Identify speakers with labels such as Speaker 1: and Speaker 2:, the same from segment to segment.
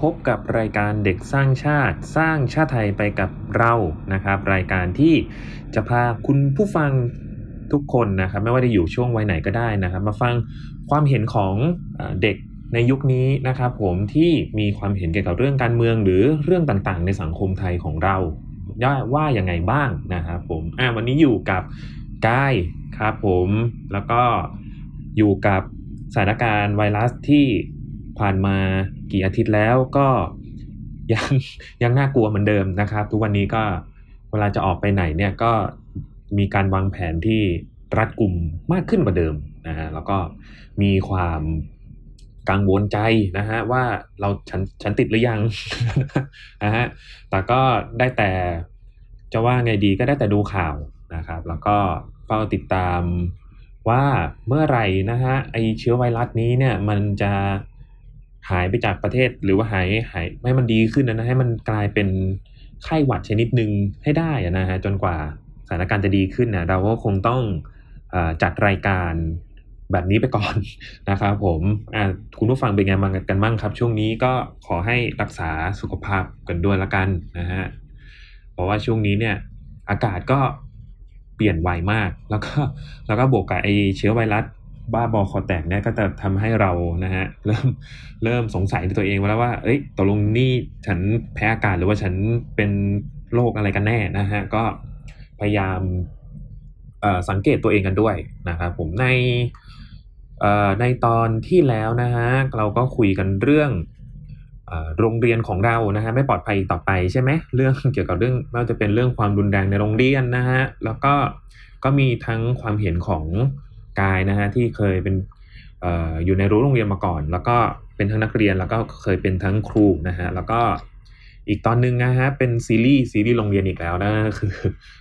Speaker 1: พบกับรายการเด็กสร้างชาติสร้างชาติไทยไปกับเรานะครับ รายการที่จะพาคุณผู้ฟังทุกคนนะครับ ไม่ว่าจะอยู่ช่วงวัยไหนก็ได้นะครับ มาฟังความเห็นของเด็กในยุคนี้นะครับผมที่มีความเห็นเกี่ยวกับเรื่องการเมืองหรือเรื่องต่างๆ ในสังคมไทยของเราว่าอย่างไงบ้างนะครับผมอ่าวันนี้อยู่กับกายครับผมแล้วก็อยู่กับสถานการณ์ไวรัสที่ผ่านมา กี่อาทิตย์แล้วก็ยังยังน่ากลัวเหมือนเดิมนะครับ ทุกวันนี้ก็เวลาจะออกไปไหนเนี่ยก็มีการวางแผนที่รัดกลุ่มมากขึ้นกว่าเดิมนะฮะแล้วก็มีความกังวลใจนะฮะว่าเราฉันฉันติดหรือยังนะฮะแต่ก็ได้แต่จะว่าไงดีก็ได้แต่ดูข่าวนะครับ แล้วก็เฝ้าติดตามว่าเมื่อไหร่นะฮะไอเชื้อไวรัสนี้เนี่ยมันจะ หายไปจากประเทศหรือว่าหายหายให้มันดีขึ้นนะให้มันกลายเป็นไข้หวัดชนิดหนึ่งให้ได้นะฮะจนกว่าสถานการณ์จะดีขึ้นนะเราก็คงต้องอจัดรายการแบบนี้ไปก่อนนะครับผมคุณผู้ฟังเป็นไงบ้างกันบ้างครับ ช่วงนี้ก็ขอให้รักษาสุขภาพกันด้วยละกันนะฮะเพราะว่าช่วงนี้เนี่ยอากาศก็เปลี่ยนไวมาก แล้วก็แล้วก็บวกกับไอเชื้อไวรัส บ้าบอคอแตกเนี่ยก็จะทำให้เรานะฮะเริ่มเริ่มสงสัยในตัวเองแล้วว่า เอ้ยตกลงนี่ฉันแพ้อากาศหรือว่าฉันเป็นโรคอะไรกันแน่นะฮะก็พยายามสังเกตตัวเองกันด้วยนะครับผมในในตอนที่แล้วนะฮะเราก็คุยกันเรื่องโรงเรียนของเรานะฮะไม่ปลอดภัยต่อไปใช่ไหมเรื่องเกี่ยวกับเรื่องไม่ว่าจะเป็นเรื่องความรุนแรงในโรงเรียนนะฮะแล้วก็ก็มีทั้งความเห็นของ กายนะฮะที่เคยเป็นออยู่ในรั้วโรงเรียนมาก่อน แล้วก็เป็นทั้งนักเรียนแล้วก็เคยเป็นทั้งครูนะฮะแล้วก็อีกตอนนึงนะฮะเป็นซีรีส์ซีรีส์โรงเรียนอีกแล้วนะคือ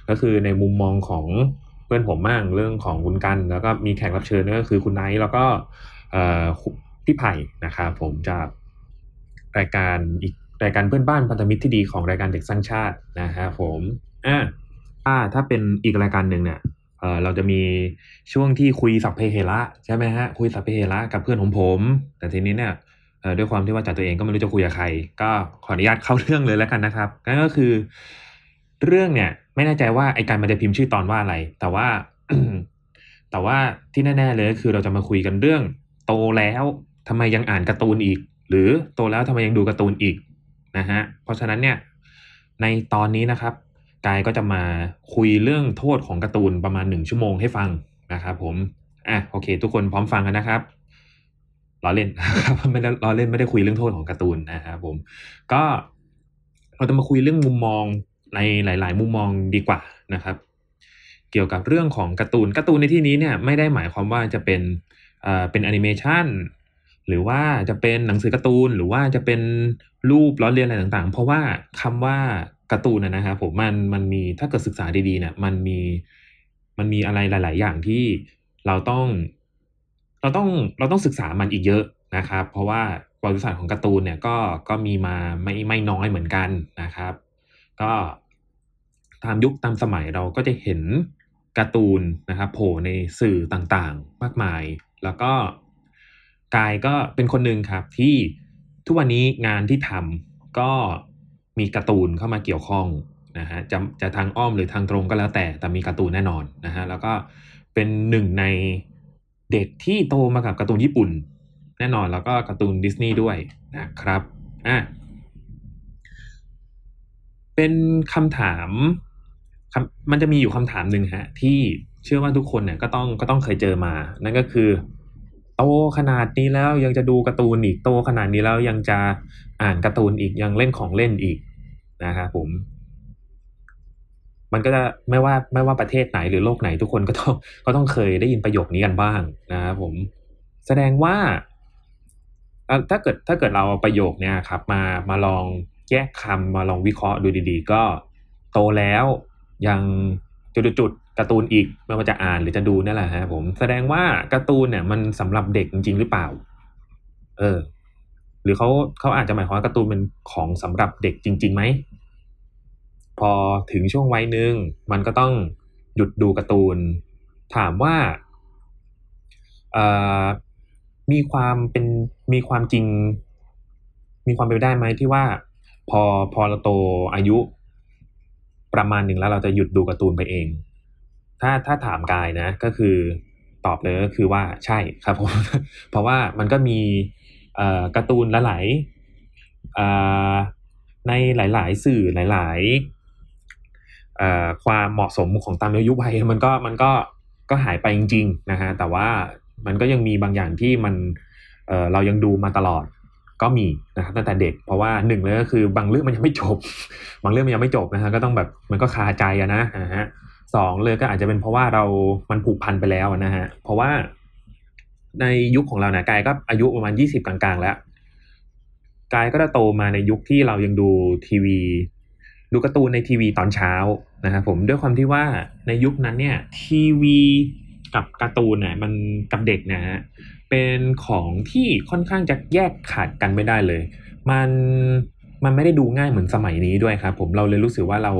Speaker 1: ก็คือในมุมมองของเพื่อนผมมั่งเรื่องของคุณกัน แล้วก็มีแขกรับเชิญก็คือคุณไนท์แล้วก็พี่ไผ่นะครับผมจากรายการอีกรายการเพื่อนบ้านพันธมิตรที่ดีของรายการเด็กสร้างชาตินะฮะผมอ่าถ้าถ้าเป็นอีกรายการหนึ่งเนี่ย เราจะมีช่วงที่คุยสัพเพเหระใช่ไหมฮะคุยสัพเพเหระกับเพื่อนของผม แต่ทีนี้เนี่ยด้วยความที่ว่าจัดตัวเองก็ไม่รู้จะคุยกับใคร ก็ขออนุญาตเข้าเรื่องเลยแล้วกันนะครับนั่นก็คือ เรื่องเนี่ย ไม่แน่ใจว่าไอการมันจะพิมพ์ชื่อตอนว่าอะไร แต่ว่า แต่ว่าที่แน่ๆเลยคือเราจะมาคุยกันเรื่อง โตแล้วทำไมยังอ่านการ์ตูนอีก หรือโตแล้วทำไมยังดูการ์ตูนอีกนะฮะเพราะฉะนั้นเนี่ยในตอนนี้นะครับ กายก็จะมาคุยเรื่องโทษของการ์ตูนประมาณหนึ่งชั่วโมงให้ฟังนะครับผมอะโอเค ทุกคนพร้อมฟังกันนะครับล้อเล่นครับไม่ได้ล้อเล่นไม่ได้คุยเรื่องโทษของการ์ตูนนะครับผม ก็เราจะมาคุยเรื่องมุมมองในหลาย ๆ มุมมองดีกว่านะครับ เกี่ยวกับเรื่องของการ์ตูนการ์ตูนในที่นี้เนี่ยไม่ได้หมายความว่าจะเป็นอ่าเป็นแอนิเมชันหรือว่าจะเป็นหนังสือการ์ตูน หรือว่าจะเป็นรูปล้อเลียนอะไรต่าง ๆ เพราะว่าคำว่า การ์ตูนนะครับผมมันมันมีถ้าเกิดศึกษาดีๆเนี่ยมันมีมันมีอะไรหลาย ๆ อย่างที่เราต้อง เราต้องเราต้องศึกษามันอีกเยอะนะครับ เพราะว่าประวัติศาสตร์ของการ์ตูนเนี่ยก็ก็มีมาไม่ไม่น้อยเหมือนกันนะครับ ก็ตามยุคตามสมัยเราก็จะเห็นการ์ตูนนะครับโผล่ในสื่อต่างๆ มากมาย แล้วก็กายก็เป็นคนหนึ่งครับที่ทุกวันนี้งานที่ทำก็ มีการ์ตูนเข้ามาเกี่ยวข้องนะฮะจะจะทางอ้อมหรือทางตรงก็แล้วแต่ แต่มีการ์ตูนแน่นอนนะฮะแล้วก็เป็นหนึ่งในเด็กที่โตมากับการ์ตูนญี่ปุ่น แน่นอนแล้วก็การ์ตูนดิสนีย์ด้วยนะครับอะเป็นคำถามมันจะมีอยู่คำถามหนึ่งฮะที่เชื่อว่าทุกคนเนี่ยก็ต้องก็ต้องเคยเจอมา นั่นก็คือ โตขนาดนี้แล้วยังจะดูการ์ตูนอีกโตขนาดนี้แล้วยังจะอ่านการ์ตูนอีกยังเล่นของเล่นอีก นะครับผม มันก็จะไม่ว่าไม่ว่าประเทศไหนหรือโลกไหนทุกคนก็ต้องก็ต้องเคยได้ยินประโยคนี้กันบ้างนะครับผมแสดงว่าถ้าเกิดถ้าเกิดเราประโยคเนี้ยครับ มามาลองแยกคำมาลองวิเคราะห์ดูดีๆ ก็โตแล้วยังจุดๆการ์ตูนอีกไม่ว่าจะอ่านหรือจะดูนี่แหละฮะผมแสดงว่าการ์ตูนเนี่ยมันสำหรับเด็กจริง ๆ หรือเปล่า เออ หรือเขาเขาอาจจะหมายความว่าการ์ตูนเป็นของสำหรับเด็กจริงๆไหม พอถึงช่วงวัยหนึ่งมันก็ต้องหยุดดูการ์ตูน ถามว่าเออมีความเป็นมีความจริง มีความเป็นไปได้ไหมที่ว่า พอพอเราโตอายุประมาณหนึ่งแล้วเราจะหยุดดูการ์ตูนไปเอง ถ้าถ้าถามกายนะ ก็คือตอบเลยก็คือว่าใช่ครับผมเพราะว่ามันก็มีการ์ตูนหลายๆในหลาย ๆ สื่อหลาย ๆ ความเหมาะสมของตามอายุวัยมันก็มันก็ก็หายไปจริงๆนะฮะแต่ว่ามันก็ยังมีบางอย่างที่มันเเรายังดูมาตลอดก็มีนะครับตั้งแต่เด็กเพราะว่าหนึ่งเลยก็คือบางเรื่องมันยังไม่จบ บางเรื่องมันยังไม่จบนะฮะก็ต้องแบบมันก็คาใจอะนะนะฮะสองเลยก็อาจจะเป็นเพราะว่าเรามันผูกพันไปแล้วนะฮะเพราะว่าในยุคของเราเนี่ยกายก็อายุประมาณยี่สิบกลางๆ แล้วกายก็จะโตมาในยุคที่เรายังดูทีวี ดูการ์ตูนในทีวีตอนเช้านะครับผมด้วยความที่ว่าในยุคนั้นเนี่ยทีวีกับการ์ตูนเนี่ยมันกับเด็กนะฮะเป็นของที่ค่อนข้างจะแยกขาดกันไม่ได้เลย มันมันไม่ได้ดูง่ายเหมือนสมัยนี้ด้วยครับ ผมเราเลยรู้สึกว่าเรา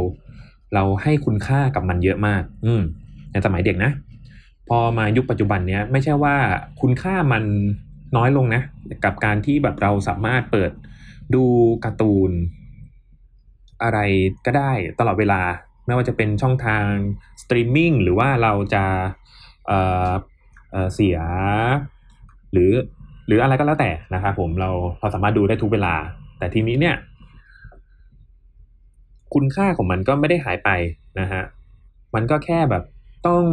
Speaker 1: เราให้คุณค่ากับมันเยอะมาก อืมในสมัยเด็กนะ พอมายุคปัจจุบันเนี้ยไม่ใช่ว่าคุณค่ามันน้อยลงนะ กับการที่แบบเราสามารถเปิดดูการ์ตูน อะไรก็ได้ตลอดเวลา ไม่ว่าจะเป็นช่องทางสตรีมมิ่งหรือว่าเราจะเเสีย หรือหรืออะไรก็แล้วแต่นะครับผมเราเราสามารถดูได้ทุกเวลา แต่ทีนี้เนี่ย คุณค่าของมันก็ไม่ได้หายไปนะฮะมันก็แค่แบบต้อง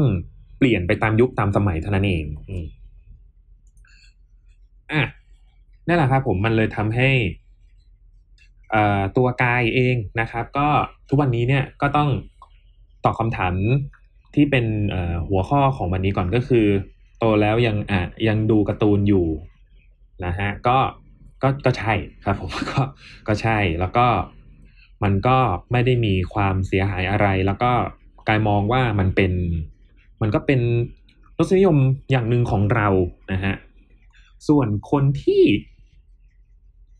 Speaker 1: เปลี่ยนไปตามยุคตามสมัยเท่านั้นเองอะนั่นแหละครับผมมันเลยทำให้ ตัวกายเองนะครับ ก็ทุกวันนี้เนี่ยก็ต้องตอบคำถามที่เป็นหัวข้อของวันนี้ก่อนก็คือ โตแล้วยังอะยังดูการ์ตูนอยู่นะฮะก็ก็ก็ใช่ครับผมก็ก็ใช่แล้วก็มันก็ไม่ได้มีความเสียหายอะไร แล้วก็กายมองว่ามันเป็น มันก็เป็นรสนิยมอย่างหนึ่งของเรานะฮะส่วนคนที่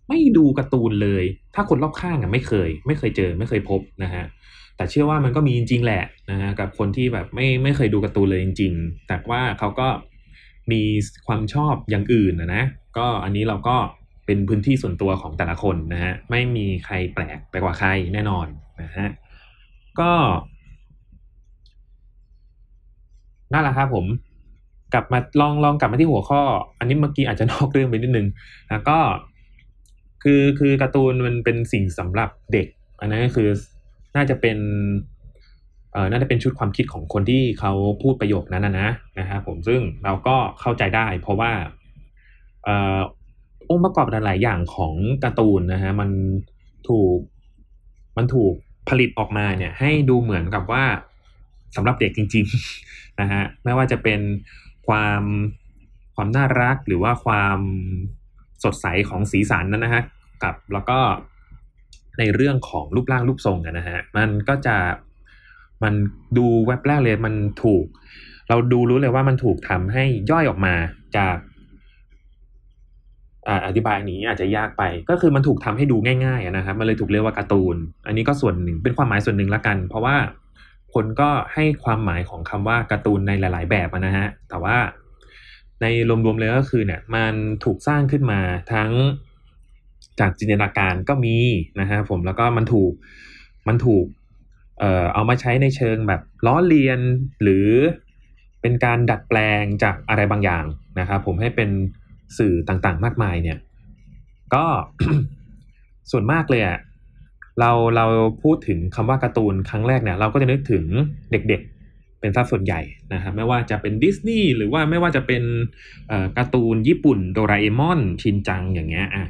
Speaker 1: ไม่ดูการ์ตูนเลย ถ้าคนรอบข้างอะไม่เคย ไม่เคยเจอไม่เคยพบนะฮะแต่เชื่อว่ามันก็มีจริง ๆ แหละนะฮะกับคนที่แบบไม่ไม่เคยดูการ์ตูนเลยจริง ๆ แต่ว่าเขาก็มีความชอบอย่างอื่นนะนะก็อันนี้เราก็เป็นพื้นที่ส่วนตัวของแต่ละคนนะฮะไม่มีใครแปลกไปกว่าใครแน่นอนนะฮะก็นั่นแหละครับผมกลับมาลองลองกลับมาที่หัวข้อ อันนี้เมื่อกี้อาจจะนอกเรื่องไปนิดนึงนะก็ คือคือการ์ตูนมันเป็นสิ่งสำหรับเด็ก อันนั้นก็คือน่าจะเป็นเอ่อน่าจะเป็นชุดความคิดของคนที่เขาพูดประโยคนั้นนะนะนะฮะผมซึ่งเราก็เข้าใจได้ เพราะว่าเอ่อองค์ประกอบหลาย ๆ อย่างของการ์ตูนนะฮะมันถูกมันถูกผลิตออกมาเนี่ย ให้ดูเหมือนกับว่าสำหรับเด็กจริง ๆ นะฮะไม่ว่าจะเป็นความความน่ารักหรือว่าความ สดใสของสีสันนั้นนะฮะกับแล้วก็ในเรื่องของรูปร่างรูปทรงนะฮะมันก็จะมันดูแวบแรกเลยมันถูก เราดูรู้เลยว่ามันถูกทำให้ย่อยออกมาจากอธิบายนี้อาจจะยากไป ก็คือมันถูกทำให้ดูง่ายๆนะครับมันเลยถูกเรียกว่าการ์ตูน อันนี้ก็ส่วนหนึ่งเป็นความหมายส่วนหนึ่งละกัน เพราะว่าคนก็ให้ความหมายของคำว่าการ์ตูนในหลาย ๆ แบบนะฮะแต่ว่า ในรวมๆเลยก็คือเนี่ยมันถูกสร้างขึ้นมาทั้งจากจินตนาการก็มีนะฮะผมแล้วก็มันถูกมันถูกเอ่อเอามาใช้ในเชิงแบบล้อเลียนหรือเป็นการดัดแปลงจากอะไรบางอย่างนะครับผมให้เป็นสื่อต่างๆ มากมายเนี่ยก็ส่วนมากเลยอะเราเราพูดถึงคำว่าการ์ตูนครั้งแรกเนี่ยเราก็จะนึกถึงเด็กๆ เป็นสัดส่วนใหญ่นะครับไม่ว่าจะเป็นดิสนีย์หรือว่าไม่ว่าจะเป็นการ์ตูนญี่ปุ่นโดราเอมอนชินจังอย่างเงี้ยอะ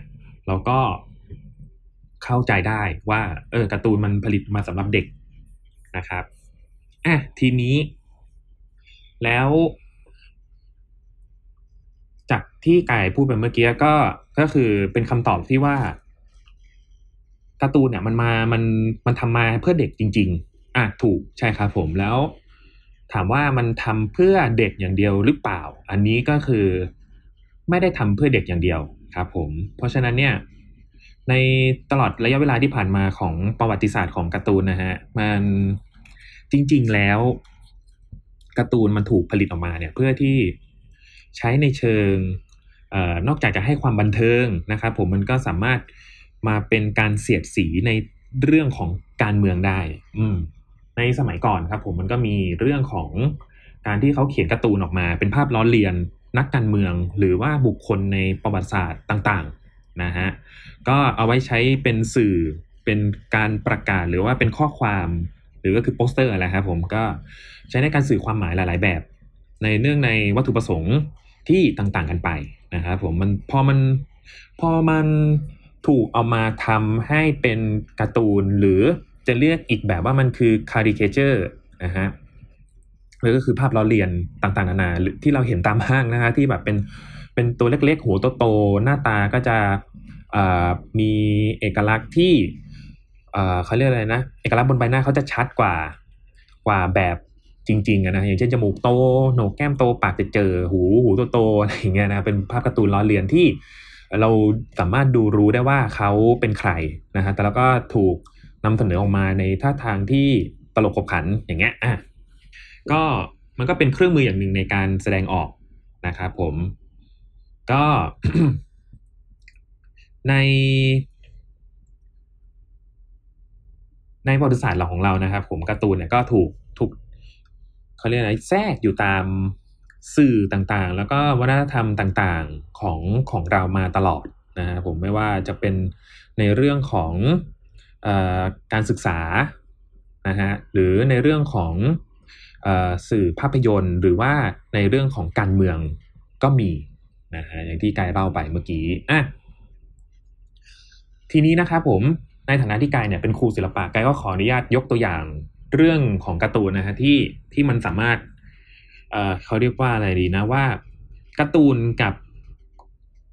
Speaker 1: เราก็เข้าใจได้ว่าเออการ์ตูนมันผลิตมาสำหรับเด็กนะครับอะทีนี้แล้วจากที่กายพูดไปเมื่อกี้ก็ก็คือเป็นคำตอบที่ว่าการ์ตูนเนี่ยมันมามันมันทำมาเพื่อเด็กจริง ๆ อะถูกใช่ครับผมแล้ว ถามว่ามันทำเพื่อเด็กอย่างเดียวหรือเปล่า อันนี้ก็คือไม่ได้ทำเพื่อเด็กอย่างเดียวครับผม เพราะฉะนั้นเนี่ยในตลอดระยะเวลาที่ผ่านมาของประวัติศาสตร์ของการ์ตูนนะฮะมันจริง ๆแล้วการ์ตูนมันถูกผลิตออกมาเนี่ยเพื่อที่ใช้ในเชิงออนอกจากจะให้ความบันเทิงนะครับผมมันก็สามารถมาเป็นการเสียดสีในเรื่องของการเมืองได้ อืม ในสมัยก่อนครับผมมันก็มีเรื่องของการที่เขาเขียนการ์ตูนออกมา เป็นภาพล้อเลียนนักการเมือง หรือว่าบุคคลในประวัติศาสตร์ต่างๆนะฮะก็เอาไว้ใช้เป็นสื่อเป็นการประกาศหรือว่าเป็นข้อความหรือก็คือโปสเตอร์อะไรครับผมก็ใช้ในการสื่อความหมายหลาย ๆ แบบ ในเนื่องในวัตถุประสงค์ที่ต่างๆกันไปนะครับผมมันพอมันพอมันถูกเอามาทำให้เป็นการ์ตูนหรือ จะเรียกอีกแบบว่ามันคือคาริเคเจอร์นะฮะหรือก็คือภาพล้อเลียนต่างๆนานาหรือที่เราเห็นตามห้างนะฮะที่แบบเป็นเป็นตัวเล็กๆ หัวโตๆหน้าตาก็จะมีเอกลักษณ์ที่เขาเรียกอะไรนะเอกลักษณ์บนใบหน้าเขาจะชัดกว่ากว่าแบบจริงๆนะอย่างเช่นจมูกโตโหนกแก้มโตปากจะเจอหูหูโตๆอะไรอย่างเงี้ยนะเป็นภาพการ์ตูนล้อเลียนที่เราสามารถดูรู้ได้ว่าเขาเป็นใครนะฮะแต่แล้วก็ถูก นำเสนอออกมาในท่าทางที่ตลกขบขันอย่างเงี้ยอะก็มันก็เป็นเครื่องมืออย่างหนึ่งในการแสดงออกนะครับผมก็ในในประวัติศาสตร์ของเรานะครับ ผมการ์ตูนเนี่ยก็ถูกถูกเขาเรียกอะไรแทรกอยู่ตามสื่อต่างๆ แล้วก็วัฒนธรรมต่างๆของของเรามาตลอดนะฮะผมไม่ว่าจะเป็นในเรื่องของ การศึกษานะฮะหรือในเรื่องของอสื่อภาพยนตร์ หรือว่าในเรื่องของการเมืองก็มีนะฮะอย่างที่กายเล่าไปเมื่อกี้อะทีนี้นะครับผมในฐานะที่กายเนี่ยเป็นครูศิลปะกายก็ขออนุญาตยกตัวอย่างเรื่องของการ์ตูนนะฮะที่ที่มันสามารถเเขาเรียกว่าอะไรดีนะว่าการ์ตูนกับ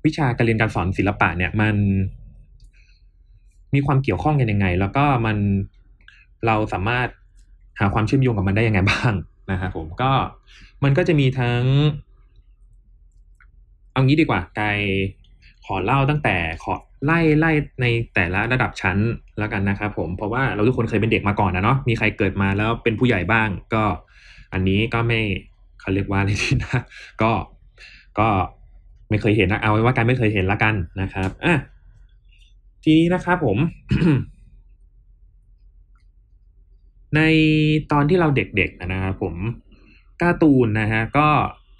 Speaker 1: วิชาการเรียนการสอนศิลปะเนี่ยมัน มีความเกี่ยวข้องกันยังไง แล้วก็มันเราสามารถหาความเชื่อมโยงกับมันได้ยังไงบ้างนะครับผมก็มันก็จะมีทั้ง เอางี้ดีกว่ากายขอเล่าตั้งแต่ขอไล่ไล่ในแต่ละระดับชั้นแล้วกันนะครับผมเพราะว่าเราทุกคนเคยเป็นเด็กมาก่อนนะเนาะมีใครเกิดมาแล้วเป็นผู้ใหญ่บ้าง ก็อันนี้ก็ไม่เขาเรียกว่าอะไรดีนะก็ก็ไม่เคยเห็นนะเอาไว้ว่าการไม่เคยเห็นละกันนะครับอะ ทีนี้นะครับผม ในตอนที่เราเด็กๆนะครับผมการ์ตูนนะฮะก็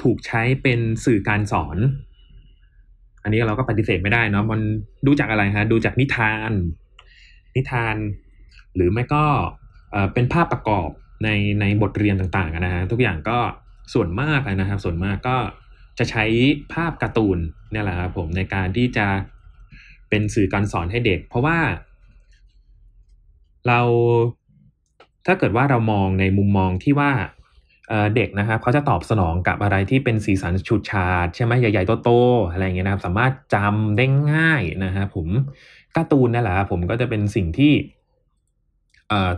Speaker 1: ถูกใช้เป็นสื่อการสอน อันนี้เราก็ปฏิเสธไม่ได้เนาะมันดูจากอะไรฮะดูจากนิทาน นิทาน หรือไม่ก็เป็นภาพประกอบในในบทเรียนต่างๆนะฮะทุกอย่างก็ส่วนมากนะครับ ส่วนมากก็จะใช้ภาพการ์ตูนเนี่ยแหละครับผมในการที่จะ เป็นสื่อการสอนให้เด็ก เพราะว่า เราถ้าเกิดว่าเรามองในมุมมองที่ว่าเด็กนะครับเขาจะตอบสนองกับอะไรที่เป็นสีสันฉูดฉาดใช่ไหมใหญ่ๆโตๆอะไรอย่างเงี้ยนะครับ สามารถจำได้ง่ายนะครับผมการ์ตูนนี่แหละผมก็จะเป็นสิ่งที่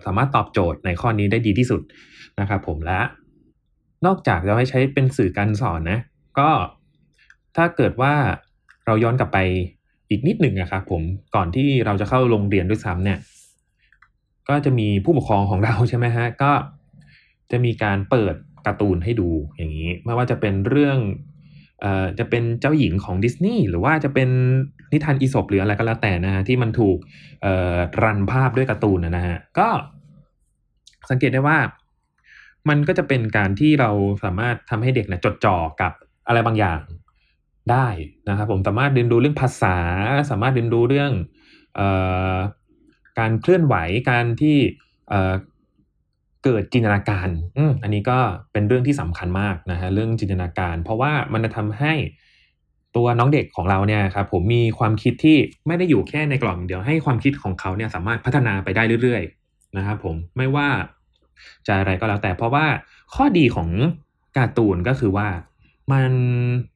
Speaker 1: สามารถตอบโจทย์ในข้อนี้ได้ดีที่สุดนะครับผมและ นอกจากจะให้ใช้เป็นสื่อการสอนนะ ก็ถ้าเกิดว่าเราย้อนกลับไป อีกนิดหนึ่งนะครับผมก่อนที่เราจะเข้าโรงเรียนด้วยซ้ำเนี่ย ก็จะมีผู้ปกครองของเราใช่ไหมฮะก็จะมีการเปิดการ์ตูนให้ดูอย่างนี้ ไม่ว่าจะเป็นเรื่องเอ่อจะเป็นเจ้าหญิงของดิสนีย์หรือว่าจะเป็นนิทานอีสปหรืออะไรก็แล้วแต่นะฮะที่มันถูกเอ่อรันภาพด้วยการ์ตูนนะฮะก็สังเกตได้ว่า มันก็จะเป็นการที่เราสามารถทำให้เด็กนะจดจ่อกับอะไรบางอย่าง ได้นะครับผมสามารถเรียนรู้เรื่องภาษา สามารถเรียนรู้เรื่องออการเคลื่อนไหวการที่เกิดจินตนาการอือันนี้ก็เป็นเรื่องที่สำคัญมากนะฮะเรื่องจินตนาการ เพราะว่ามันจะทำให้ตัวน้องเด็กของเราเนี่ยครับผมมีความคิดที่ไม่ได้อยู่แค่ในกล่องเดียวให้ความคิดของเขาเนี่ยสามารถพัฒนาไปได้เรื่อยๆนะครับผมไม่ว่าจะอะไรก็แล้วแต่เพราะว่าข้อดีของการ์ตูนก็คือว่า มัน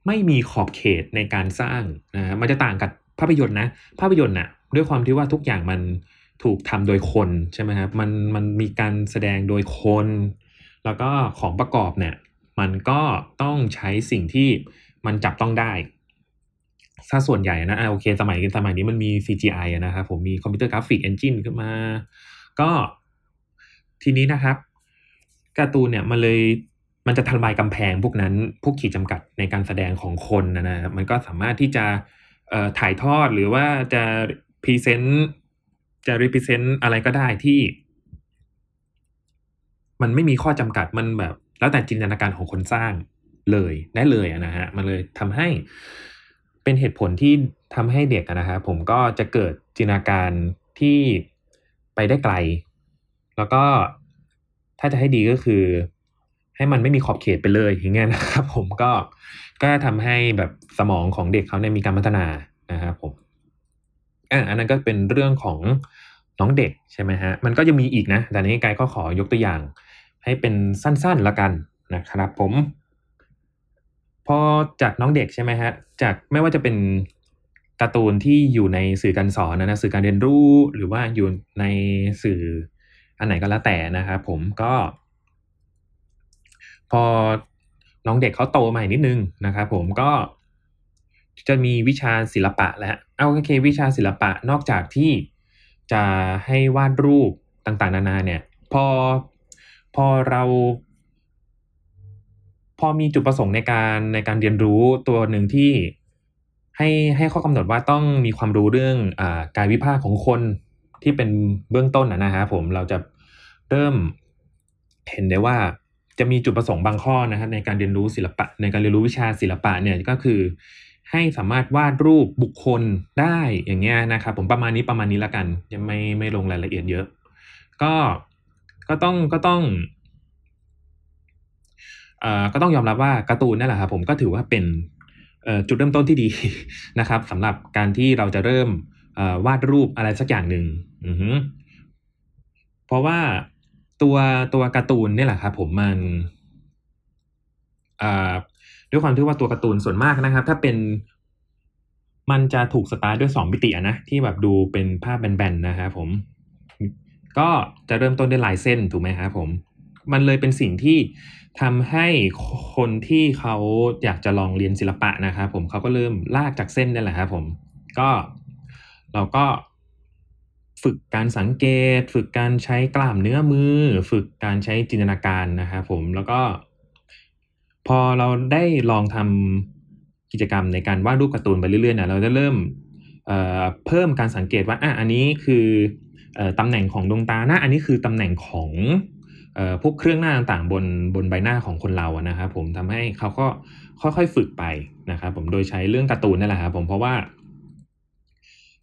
Speaker 1: ไม่มีขอบเขตในการสร้างนะมันจะต่างกับภาพยนตร์นะภาพยนตร์น่ะด้วยความที่ว่าทุกอย่างมันถูกทำโดยคนใช่ไหมครับมันมันมีการแสดงโดยคน แล้วก็ของประกอบเนี่ยมันก็ต้องใช้สิ่งที่มันจับต้องได้ถ้าส่วนใหญ่นะโอเค สมัยสมัยนี้มันมี CGI นะครับผมมีคอมพิวเตอร์กราฟิก engine ขึ้นมา ก็ทีนี้นะครับการ์ตูนเนี่ยมันเลย มันจะทลายกำแพงพวกนั้น พวกขีดจำกัดในการแสดงของคนนะนะมันก็สามารถที่จะถ่ายทอดหรือว่าจะพรีเซนต์จะ represent อะไรก็ได้ที่ มันไม่มีข้อจำกัดมันแบบ แล้วแต่จินตนาการของคนสร้างเลยได้เลยนะฮะมันเลยทำให้เป็นเหตุผลที่ทำให้เด็กนะฮะผมก็จะเกิดจินตนาการที่ไปได้ไกล แล้วก็ถ้าจะให้ดีก็คือ ให้มันไม่มีขอบเขตไปเลยอย่างเงี้ยนะครับ ผมก็ก็ทำให้แบบสมองของเด็กเขาเนี่ยมีการพัฒนานะครับผมอะอันนั้นก็เป็นเรื่องของน้องเด็กใช่ไหมฮะมันก็ยังมีอีกนะ แต่นี้กด์ก็ขอยกตัวอย่าง ให้เป็นสั้นๆละกันนะครับผม พอจากน้องเด็กใช่ไหมฮะจากไม่ว่าจะเป็นการ์ตูนที่อยู่ในสื่อการสอนนะสื่อการเรียนรู้หรือว่าอยู่ในสื่ออันไหนก็แล้วแต่นะครับผมก็ พอน้องเด็กเขาโตใหม่นิดนึงนะครับผมก็จะมีวิชาศิลปะแล้วเอาโอเควิชาศิลปะนอกจากที่จะให้วาดรูปต่างๆ นานาเนี่ย พอพอเรา พอมีจุดประสงค์ในการในการเรียนรู้ตัวหนึ่งที่ให้ให้ข้อกำหนดว่าต้องมีความรู้เรื่องอกายวิภาคของคนที่เป็นเบื้องต้นนะฮะผมเราจะเริ่มเห็นได้ว่า จะมีจุดประสงค์บางข้อนะครับในการเรียนรู้ศิลปะ ในการเรียนรู้วิชาศิลปะเนี่ยก็คือ ให้สามารถวาดรูปบุคคลได้อย่างเงี้ยนะครับผมประมาณนี้ประมาณนี้ละกันยังไม่ไม่ลงรายละเอียดเยอะ ก็ก็ต้องก็ต้องเอ่อก็ต้องยอมรับว่าการ์ตูนนั่นแหละครับผมก็ถือว่าเป็นจุดเริ่มต้นที่ดีนะครับสำหรับการที่เราจะเริ่มวาดรูปอะไรสักอย่างหนึ่งเพราะว่า ตัวตัวการ์ตูนนี่แหละครับผมมันด้วยความที่ว่าตัวการ์ตูนส่วนมากนะครับ ถ้าเป็นมันจะถูกสไตล์ด้วยสองมิตินะที่แบบดูเป็นภาพแบนๆนะครับผม ก็จะเริ่มต้นด้วยลายเส้นถูกไหมครับผม มันเลยเป็นสิ่งที่ทำให้คนที่เขาอยากจะลองเรียนศิลปะนะครับผมเขาก็เริ่มลากจากเส้นนี่แหละครับผม ก็เราก็ ฝึกการสังเกต ฝึกการใช้กล้ามเนื้อมือ ฝึกการใช้จินตนาการนะครับผมแล้วก็ พอเราได้ลองทำกิจกรรมในการวาดรูปการ์ตูนไปเรื่อยๆเนี่ยเราจะเริ่มเเพิ่มการสังเกตว่าอะอันนี้คือตำแหน่งของดวงตาหน้าอันนี้คือตำแหน่งของพวกเครื่องหน้าต่างๆบนบนใบหน้าของคนเราอะนะครับผมทำให้เขาก็ค่อยๆฝึกไปนะครับผมโดยใช้เรื่องการ์ตูนนี่แหละครับผมเพราะว่า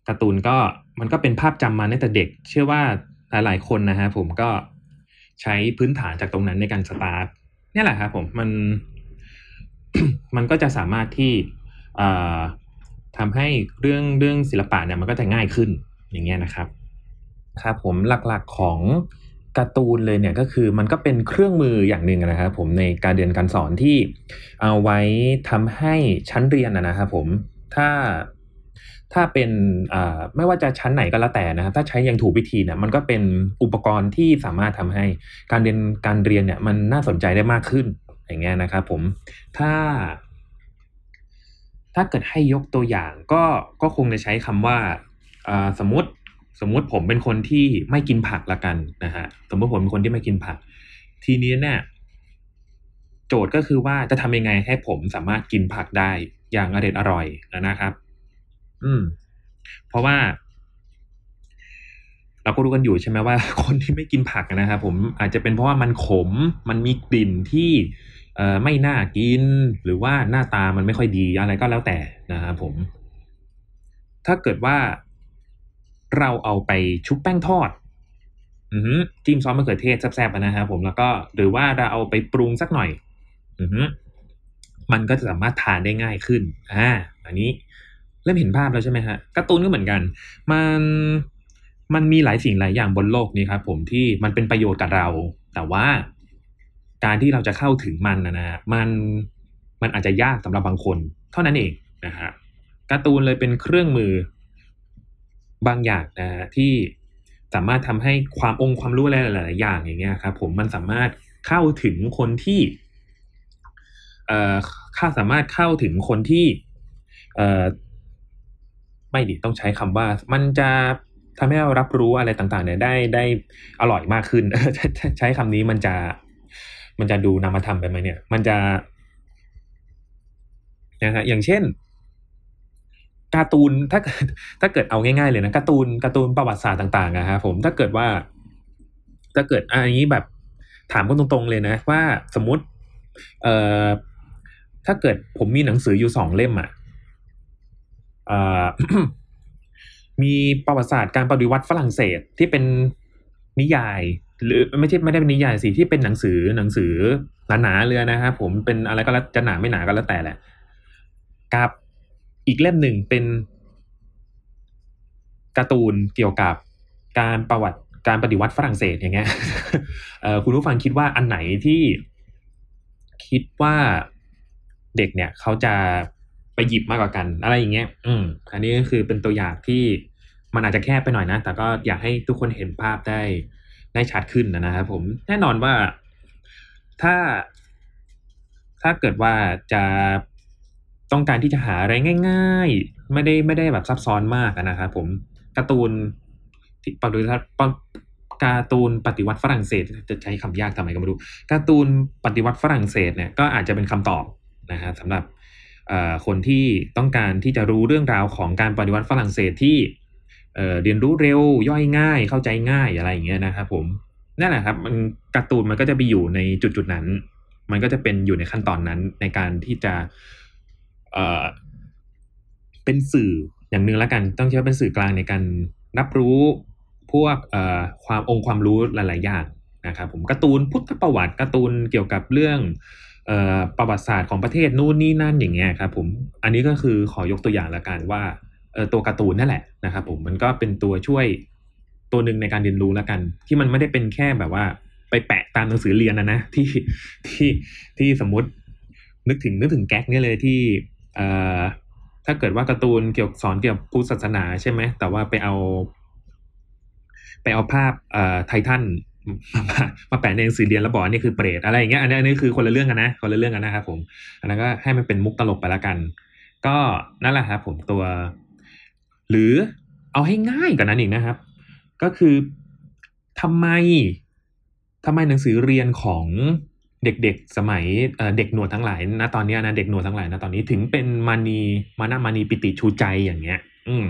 Speaker 1: การ์ตูนก็ มันก็เป็นภาพจำมาตั้งแต่เด็ก เชื่อว่าหลาย ๆ คนนะฮะผมก็ใช้พื้นฐานจากตรงนั้นในการสตาร์ทนี่แหละครับผมมันมันก็จะสามารถที่ทำให้เรื่องเรื่องศิลปะเนี่ยมันก็จะง่ายขึ้นอย่างเงี้ยนะครับ ครับผมหลักๆของการ์ตูนเลยเนี่ยก็คือมันก็เป็นเครื่องมืออย่างหนึ่งนะครับผมในการเรียนการสอนที่เอาไว้ทำให้ชั้นเรียนนะครับผมถ้า ถ้าเป็นไม่ว่าจะชั้นไหนก็แล้วแต่นะครับถ้าใช้อย่างถูกวิธีเนี่ยมันก็เป็นอุปกรณ์ที่สามารถทำให้การเรียนการเรียนเนี่ยมันน่าสนใจได้มากขึ้นอย่างเงี้ยนะครับผมถ้า ถ้าเกิดให้ยกตัวอย่างก็ก็คงจะใช้คำว่าสมมติสมมติผมเป็นคนที่ไม่กินผักละกันนะฮะสมมติผมเป็นคนที่ไม่กินผัก ทีนี้เนี่ยโจทย์ก็คือว่าจะทำยังไงให้ผมสามารถกินผักได้อย่างอร่อยอร่อยนะครับ อืม เพราะว่า เราก็รู้กันอยู่ใช่ไหมว่า คนที่ไม่กินผักนะครับผมอาจจะเป็นเพราะว่ามันขม มันมีกลิ่นที่เอ่อไม่น่ากิน หรือว่าหน้าตามันไม่ค่อยดีอะไรก็แล้วแต่นะครับผม ถ้าเกิดว่าเราเอาไปชุบแป้งทอดจิ้มซอสมะเขือเทศแซ่บๆนะครับผมแล้วก็หรือว่าเราเอาไปปรุงสักหน่อย อือมันก็จะสามารถทานได้ง่ายขึ้นอ่าอันนี้ เริ่มเห็นภาพแล้วใช่ไหมฮะการ์ตูนก็เหมือนกัน มันมันมีหลายสิ่งหลายอย่างบนโลกนี้ครับผมที่มันเป็นประโยชน์กับเรา แต่ว่าการที่เราจะเข้าถึงมันนะนะมันมันอาจจะยากสำหรับบางคน เท่านั้นเองนะฮะการ์ตูนเลยเป็นเครื่องมือบางอย่างนะที่สามารถทำให้ความองค์ความรู้อะไรหลาย ๆ อย่างอย่างเงี้ยครับผมมันสามารถเข้าถึงคนที่เอ่อข้าสามารถเข้าถึงคนที่เอ่อ ไม่ดิต้องใช้คำว่า มันจะทำให้เรารับรู้อะไรต่างๆเนี่ยได้ได้อร่อยมากขึ้น ใช้คำนี้มันจะ มันจะดูนามธรรมไปไหมเนี่ย มันจะนะฮะอย่างเช่นการ์ตูนถ้าถ้าเกิดเอาง่ายๆเลยนะการ์ตูนการ์ตูนประวัติศาสตร์ต่างๆอะครับผมถ้าเกิดว่า ถ้าเกิดอันนี้แบบถามกันตรงๆเลยนะว่าสมมติ เอ่อถ้าเกิดผมมีหนังสืออยู่สองเล่มอะอ่า มีประวัติศาสตร์การปฏิวัติฝรั่งเศสที่เป็นนิยาย หรือไม่ใช่ไม่ได้เป็นนิยายสิที่เป็นหนังสือหนังสือหนาๆเลยนะครับผมเป็นอะไรก็แล้วจะหนาไม่หนาก็แล้วแต่แหละกับอีกเล่มหนึ่งเป็นการ์ตูนเกี่ยวกับการประวัติการปฏิวัติฝรั่งเศสอย่างเงี้ยคุณผู้ฟังคิดว่าอันไหนที่คิดว่าเด็กเนี่ยเขาจะ ไปหยิบมากกว่ากัน อะไรอย่างเงี้ย อืม อันนี้ก็คือเป็นตัวอย่างที่มันอาจจะแคบไปหน่อยนะ แต่ก็อยากให้ทุกคนเห็นภาพได้ได้ชัดขึ้นนะครับผม แน่นอนว่าถ้า ถ้าเกิดว่าจะต้องการที่จะหาอะไรง่าย ๆ ไม่ได้ไม่ได้แบบซับซ้อนมากนะครับผม การ์ตูนปฏิวัติการ์ตูนปฏิวัติฝรั่งเศส จะใช้คำยากทำไมก็ไม่รู้ การ์ตูนปฏิวัติฝรั่งเศสเนี่ยก็อาจจะเป็นคำตอบนะฮะสำหรับ คนที่ต้องการที่จะรู้เรื่องราวของการปฏิวัติฝรั่งเศสที่เรียนรู้เร็วย่อยง่าย เข้าใจง่ายอะไรอย่างเงี้ยนะครับผมนั่นแหละครับมันการ์ตูนมันก็จะไปอยู่ในจุดจุดนั้น มันก็จะเป็นอยู่ในขั้นตอนนั้นในการที่จะเอ่อเป็นสื่ออย่างหนึ่งแล้วกัน ต้องใช้เป็นสื่อกลางในการรับรู้พวกเอ่อความองค์ความรู้หลาย ๆ อย่างนะครับผมการ์ตูนพุทธประวัติการ์ตูนเกี่ยวกับเรื่อง ประวัติศาสตร์ของประเทศนู่นนี่นั่นอย่างเงี้ยครับผมอันนี้ก็คือขอยกตัวอย่างละกันว่าตัวการ์ตูนนั่นแหละนะครับผมมันก็เป็นตัวช่วยตัวหนึ่งในการเรียนรู้ล้วกัน ที่มันไม่ได้เป็นแค่แบบว่า ไปแปะตามหนังสือเรียนนะนะที่ที่ที่สมมตินึกถึงนึกถึงแก๊กเนี่ยเลยที่เอ่อถ้าเกิดว่าการ์ตูนเกี่ยวสอนเกี่ยวกับพุทธศาสนาใช่ไหมแต่ว่าไปเอา ไปเอาภาพเอ่อไททัน มาแปะในหนังสือเรียนแล้วบอกนี่คือเปรตอะไรอย่างเงี้ยอันนี้อันนี้คือคนละเรื่องกันนะคนละเรื่องกันนะครับผมอันนั้นก็ให้มันเป็นมุกตลกไปละกัน ก็นั่นแหละครับผมตัว หรือเอาให้ง่ายกว่านั้นอีกนะครับ ก็คือทำไมทำไมหนังสือเรียนของเด็กๆสมัยเด็กหนวดทั้งหลายนะตอนนี้นะเด็กหนวดทั้งหลายนะตอนนี้ถึงเป็นมานีมานามานีปิติชูใจอย่างเงี้ย อืม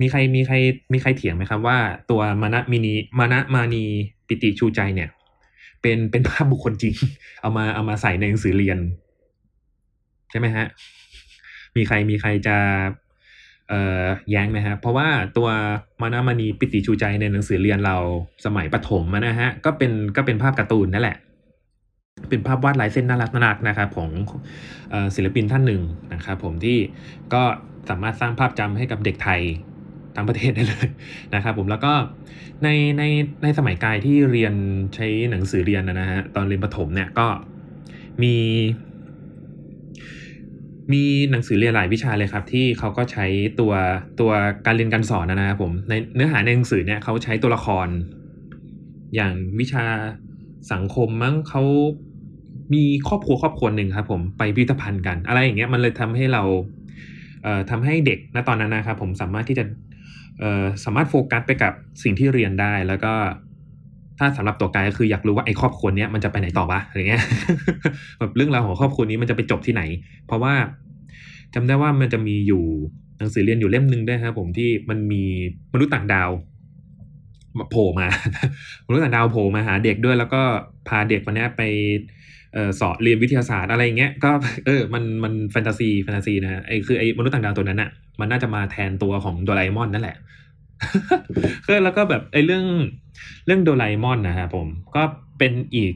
Speaker 1: มีใครมีใครมีใครเถียงไหมครับว่าตัวมานะมินีมานะมานีปิติชูใจเนี่ย เป็นเป็นภาพบุคคลจริง เอามาเอามาใส่ในหนังสือเรียน ใช่ไหมฮะ มีใครมีใครจะเอ่อแย้งไหมฮะ เพราะว่าตัวมานามณีปิติชูใจในหนังสือเรียนเราสมัยประถมนะฮะ ก็เป็นก็เป็นภาพการ์ตูนนั่นแหละ เป็นภาพวาดลายเส้นน่ารักน่ารักนะครับของศิลปินท่านหนึ่งนะครับผมที่ก็สามารถสร้างภาพจำให้กับเด็กไทย ทั้งประเทศได้เลยนะครับผมแล้วก็ในในในสมัยกายที่เรียนใช้หนังสือเรียนนะฮะตอนเรียนประถมเนี่ยก็มี มีหนังสือเรียนหลายวิชาเลยครับ ที่เขาก็ใช้ตัวตัวการเรียนการสอนนะครับผมในเนื้อหาในหนังสือเนี่ยเขาใช้ตัวละคร อย่างวิชาสังคมมั้งเขามีครอบครัวครอบครัวหนึ่งครับ ผมไปพิพิธภัณฑ์กัน อะไรอย่างเงี้ยมันเลยทำให้เราเอ่อทำให้เด็กณตอนนั้นนะครับผมสามารถที่จะ สามารถโฟกัสไปกับสิ่งที่เรียนได้ แล้วก็ถ้าสำหรับตัวกายก็คืออยากรู้ว่าไอ้ครอบครัวนี้มันจะไปไหนต่อวะอะไรเงี้ยแบบเรื่องราวของครอบครัวนี้มันจะไปจบที่ไหน เพราะว่าจำได้ว่ามันจะมีอยู่หนังสือเรียนอยู่เล่มหนึ่งด้วยครับผมที่มันมีมนุษย์ต่างดาวมาโผล่มา มนุษย์ต่างดาวโผล่มาหาเด็กด้วย แล้วก็พาเด็กคนนี้ไป สอนเรียนวิทยาศาสตร์อะไรอย่างเงี้ยก็เออมันมันแฟนตาซีแฟนตาซีนะไอคือไอมนุษย์ต่างดาวตัวนั้นอะมันน่าจะมาแทนตัวของโดราเอมอนนั่นแหละก็แล้วก็แบบไอเรื่องเรื่องโดราเอมอนนะครับผมก็เป็นอีก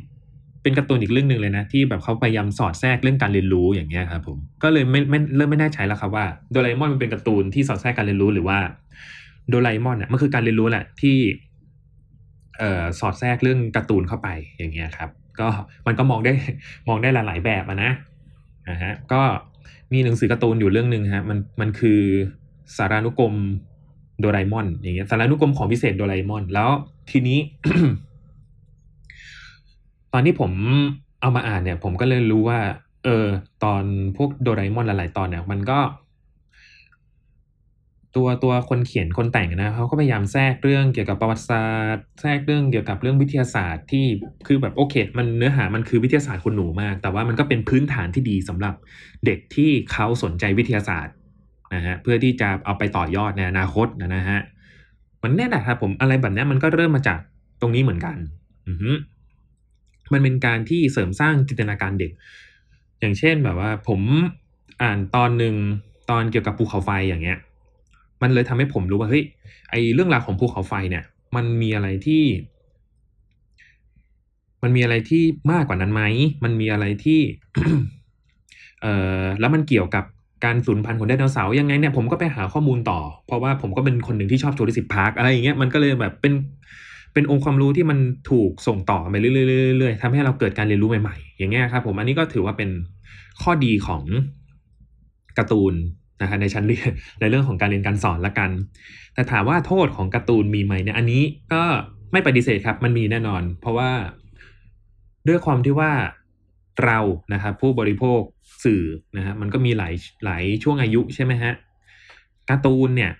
Speaker 1: เป็นการ์ตูนอีกเรื่องหนึ่งเลยนะ ที่แบบเขาพยายามสอดแทรกเรื่องการเรียนรู้อย่างเงี้ยครับผมก็เลยไม่ไม่เริ่มไม่แน่ใจแล้วครับว่าโดราเอมอนมันเป็นการ์ตูนที่สอดแทรกการเรียนรู้หรือว่าโดราเอมอนเนี่ยมันคือการเรียนรู้แหละที่เอ่อสอดแทรกเรื่องการ์ตูนเข้าไปอย่างเงี้ยครับ ก็มันก็มองได้มองได้หลาย ๆ แบบนะนะฮะก็มีหนังสือการ์ตูนอยู่เรื่องหนึ่งฮะมันมันคือสารานุกรมโดราเอมอนอย่างเงี้ยสารานุกรมของพิเศษโดราเอมอน แล้วทีนี้ ตอนที่ผมเอามาอ่านเนี่ย ผมก็เลยรู้ว่า เออ ตอนพวกโดราเอมอนหลาย ๆ ตอนเนี่ย มันก็ ตัวตัวคนเขียนคนแต่งนะเขาก็พยายามแทรกเรื่องเกี่ยวกับประวัติศาสตร์ แทรกเรื่องเกี่ยวกับเรื่องวิทยาศาสตร์ที่คือแบบโอเค มันเนื้อหามันคือวิทยาศาสตร์คนหนูมาก แต่ว่ามันก็เป็นพื้นฐานที่ดีสำหรับเด็กที่เขาสนใจวิทยาศาสตร์นะฮะเพื่อที่จะเอาไปต่อยอดในอนาคตนะฮะมันแน่นะครับผมอะไรแบบนี้มันก็เริ่มมาจากตรงนี้เหมือนกันอืมันเป็นการที่เสริมสร้างจินตนาการเด็ก อย่างเช่นแบบว่าผมอ่านตอนหนึ่งตอนเกี่ยวกับภูเขาไฟอย่างเงี้ย มันเลยทำให้ผมรู้ว่าเฮ้ยไอเรื่องราวของภูเขาไฟเนี่ย มันมีอะไรที่ มันมีอะไรที่มากกว่านั้นไหมมันมีอะไรที่ เอ่อแล้วมันเกี่ยวกับการสูญพันธุ์ของไดโนเสาร์ยังไงเนี่ยผมก็ไปหาข้อมูลต่อ เพราะว่าผมก็เป็นคนหนึ่งที่ชอบ Jurassic Park อะไรอย่างเงี้ยมันก็เลยแบบเป็นเป็นองค์ความรู้ที่มันถูกส่งต่อไปเรื่อยๆทำให้เราเกิดการเรียนรู้ใหม่ๆ อย่างเงี้ยครับผมอันนี้ก็ถือว่าเป็นข้อดีของการ์ตูน นะฮะในชั้นเรียนในเรื่องของการเรียนการสอนละกัน แต่ถามว่าโทษของการ์ตูนมีไหมเนี่ยอันนี้ก็ไม่ปฏิเสธครับ มันมีแน่นอน เพราะว่าด้วยความที่ว่าเรานะครับผู้บริโภคสื่อนะฮะมันก็มีหลายหลายช่วงอายุใช่ไหมฮะการ์ตูนเนี่ย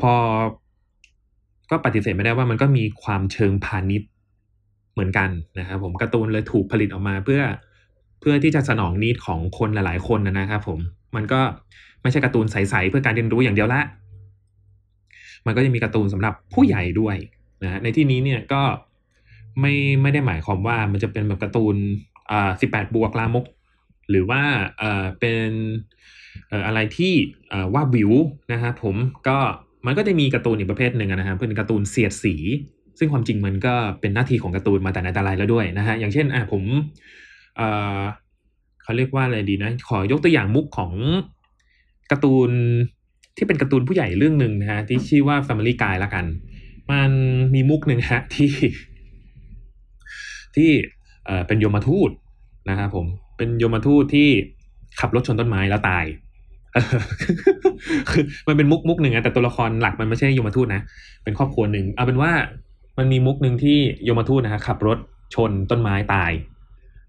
Speaker 1: พอก็ปฏิเสธไม่ได้ว่ามันก็มีความเชิงพาณิชย์เหมือนกันนะครับผมการ์ตูนเลยถูกผลิตออกมาเพื่อเพื่อที่จะสนองนิดของคนหลาย ๆ คนนะครับผมมันก็ ไม่ใช่การ์ตูนใสๆเพื่อการเรียนรู้อย่างเดียวละ มันก็จะมีการ์ตูนสำหรับผู้ใหญ่ด้วยนะในที่นี้เนี่ยก็ไม่ไม่ได้หมายความว่ามันจะเป็นแบบการ์ตูนอ่าสิบแปดบวกลามก หรือว่าเอ่อเป็นเอ่ออะไรที่เอ่อว่าวิวนะครับผมก็มันก็จะมีการ์ตูนอีกประเภทหนึ่งนะครับเป็นการ์ตูนเสียดสี ซึ่งความจริงมันก็เป็นหน้าที่ของการ์ตูนมาแต่ไหนแต่ไรแล้วด้วยนะฮะอย่างเช่นอะผมเอ่อเขาเรียกว่าอะไรดีนะ ขอยกตัวอย่างมุกของ การ์ตูนที่เป็นการ์ตูนผู้ใหญ่เรื่องหนึ่งนะฮะที่ชื่อว่า Family Guy ละกัน มันมีมุกหนึ่งฮะที่ ที่เอ่อเป็นโยมทูตนะครับผมเป็นโยมทูตที่ขับรถชนต้นไม้แล้วตายคือมันเป็นมุกมุกหนึ่งอะแต่ตัวละครหลักมันไม่ใช่โยมทูตนะเป็นครอบครัวหนึ่งเอาเป็นว่ามันมีมุกหนึ่งที่โยมทูตนะฮะขับรถชนต้นไม้ตาย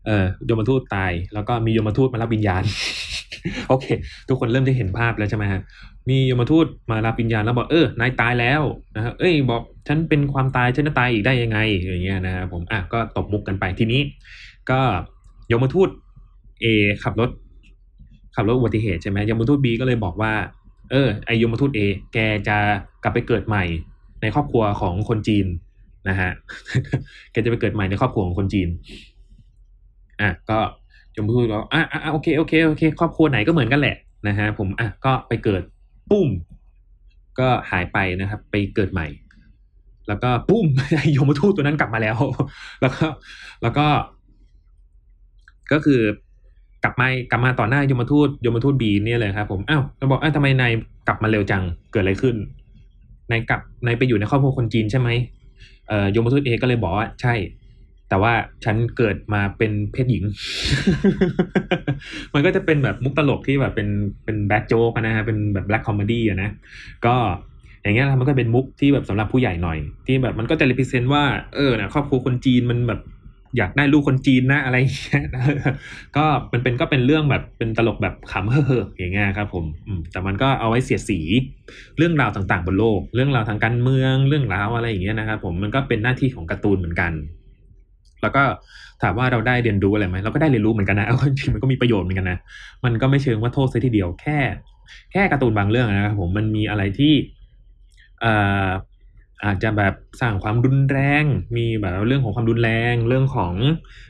Speaker 1: เออโยมทูตตาย แล้วก็มีโยมทูตมารับวิญญาณ โอเค ทุกคนเริ่มจะเห็นภาพแล้วใช่ไหมฮะมีโยมทูตมารับวิญญาณแล้วบอกเออนายตายแล้วนะครับเอ้ยบอกฉันเป็นความตายฉันจะตายอีกได้ยังไงอย่างเงี้ยนะครับผมอะก็ตบมุกกันไปทีนี้ ก็ยมทูต A ขับรถ ขับรถอุบัติเหตุใช่ไหมยมทูต B ก็เลยบอกว่า เออไอยมทูต A แกจะกลับไปเกิดใหม่ ในครอบครัวของคนจีนนะฮะแกจะไปเกิดใหม่ในครอบครัวของคนจีน อะก็ยมทูตบอกอะอะโอเคโอเคโอเค ครอบครัวไหนก็เหมือนกันแหละนะฮะผมอะก็ไปเกิดปุ้ม ก็หายไปนะครับ ไปเกิดใหม่ แล้วก็ปุ้มยมทูตตัวนั้นกลับมาแล้ว แล้วก็ แล้วก็ ก็คือกลับมากลับมาต่อหน้ายมทูตยมทูตบีเนี่ยเลยครับผมอ้าวเราบอกอ้าวทำไมนายกลับมาเร็วจังเกิดอะไรขึ้นนายกลับนายไปอยู่ในครอบครัวคนจีนใช่ไหมเอ่อยมทูต A ก็เลยบอกว่าใช่ แต่ว่าฉันเกิดมาเป็นเพศหญิง มันก็จะเป็นแบบมุกตลกที่แบบเป็นเป็น black joke นะฮะ เป็นแบบ black comedy อะนะ ก็อย่างเงี้ยมันก็เป็นมุกที่แบบสำหรับผู้ใหญ่หน่อย ที่แบบมันก็จะ represent ว่าเออนะครอบครัวคนจีนมันแบบอยากได้ลูกคนจีนนะอะไรอย่างเงี้ยก็มันเป็นก็เป็นเรื่องแบบเป็นตลกแบบขำเฮ่อๆอย่างเงี้ยครับผมอืมแต่มันก็เอาไว้เสียดสีเรื่องราวต่างๆ บนโลก เรื่องราวทางการเมืองเรื่องราวอะไรอย่างเงี้ยนะครับผมมันก็เป็นหน้าที่ของการ์ตูนเหมือนกัน แล้วก็ถามว่าเราได้เรียนรู้อะไรไหมเราก็ได้เรียนรู้เหมือนกันนะเอาจริงมันก็มีประโยชน์เหมือนกันนะมันก็ไม่เชิงว่าโทษซะทีเดียวแค่ แค่การ์ตูนบางเรื่องนะครับผมมันมีอะไรที่เอ่ออาจจะแบบสร้างความรุนแรง มีแบบเรื่องของความรุนแรง เรื่องของ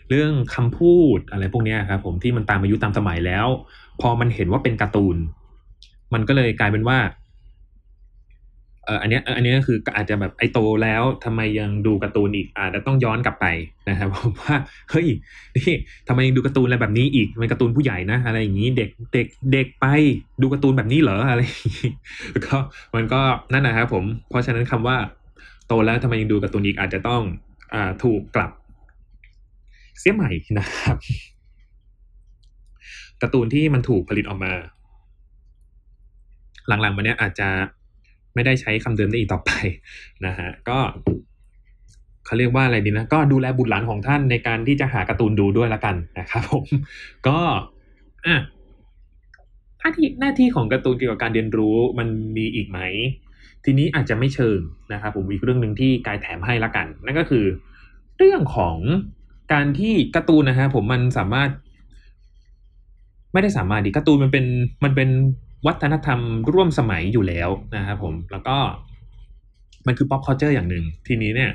Speaker 1: เรื่องคำพูดอะไรพวกนี้ครับผมที่มันตามอายุตามสมัยแล้ว พอมันเห็นว่าเป็นการ์ตูน มันก็เลยกลายเป็นว่า เอออันเนี้ยอันเนี้ยก็คืออาจจะแบบไอโตแล้วทำไมยังดูการ์ตูนอีกอาจจะต้องย้อนกลับไปนะครับผมว่าเฮ้ยนี่ทำไมยังดูการ์ตูนอะไรแบบนี้อีกมันการ์ตูนผู้ใหญ่นะอะไรอย่างนี้เด็กเด็กเด็กไปดูการ์ตูนแบบนี้เหรออะไรก็มันก็นั่นนะครับผมเพราะฉะนั้นคำว่าโตแล้วทำไมยังดูการ์ตูนอีกอาจจะต้องอ่าถูกกลับ เสียใหม่นะครับการ์ตูนที่มันถูกผลิตออกมา หลังๆมาเนี้ยอาจจะ ไม่ได้ใช้คำเดิมได้อีกต่อไปนะฮะก็เขาเรียกว่าอะไรดีนะ ก็ดูแลบุตรหลานของท่านในการที่จะหาการ์ตูนดูด้วยละกันนะครับผมก็อะหน้าที่หน้าที่ของการ์ตูนเกี่ยวกับการเรียนรู้มันมีอีกไหม ทีนี้อาจจะไม่เชิงนะครับผมอีกเรื่องหนึ่งที่กายแถมให้ละกัน นั่นก็คือ เรื่องของการที่การ์ตูนนะฮะผมมันสามารถ ไม่ได้สามารถดิการ์ตูนมันเป็นมันเป็น วัฒนธรรมร่วมสมัยอยู่แล้วนะครับผมแล้วก็มันคือ pop culture อย่างหนึ่งทีนี้เนี่ย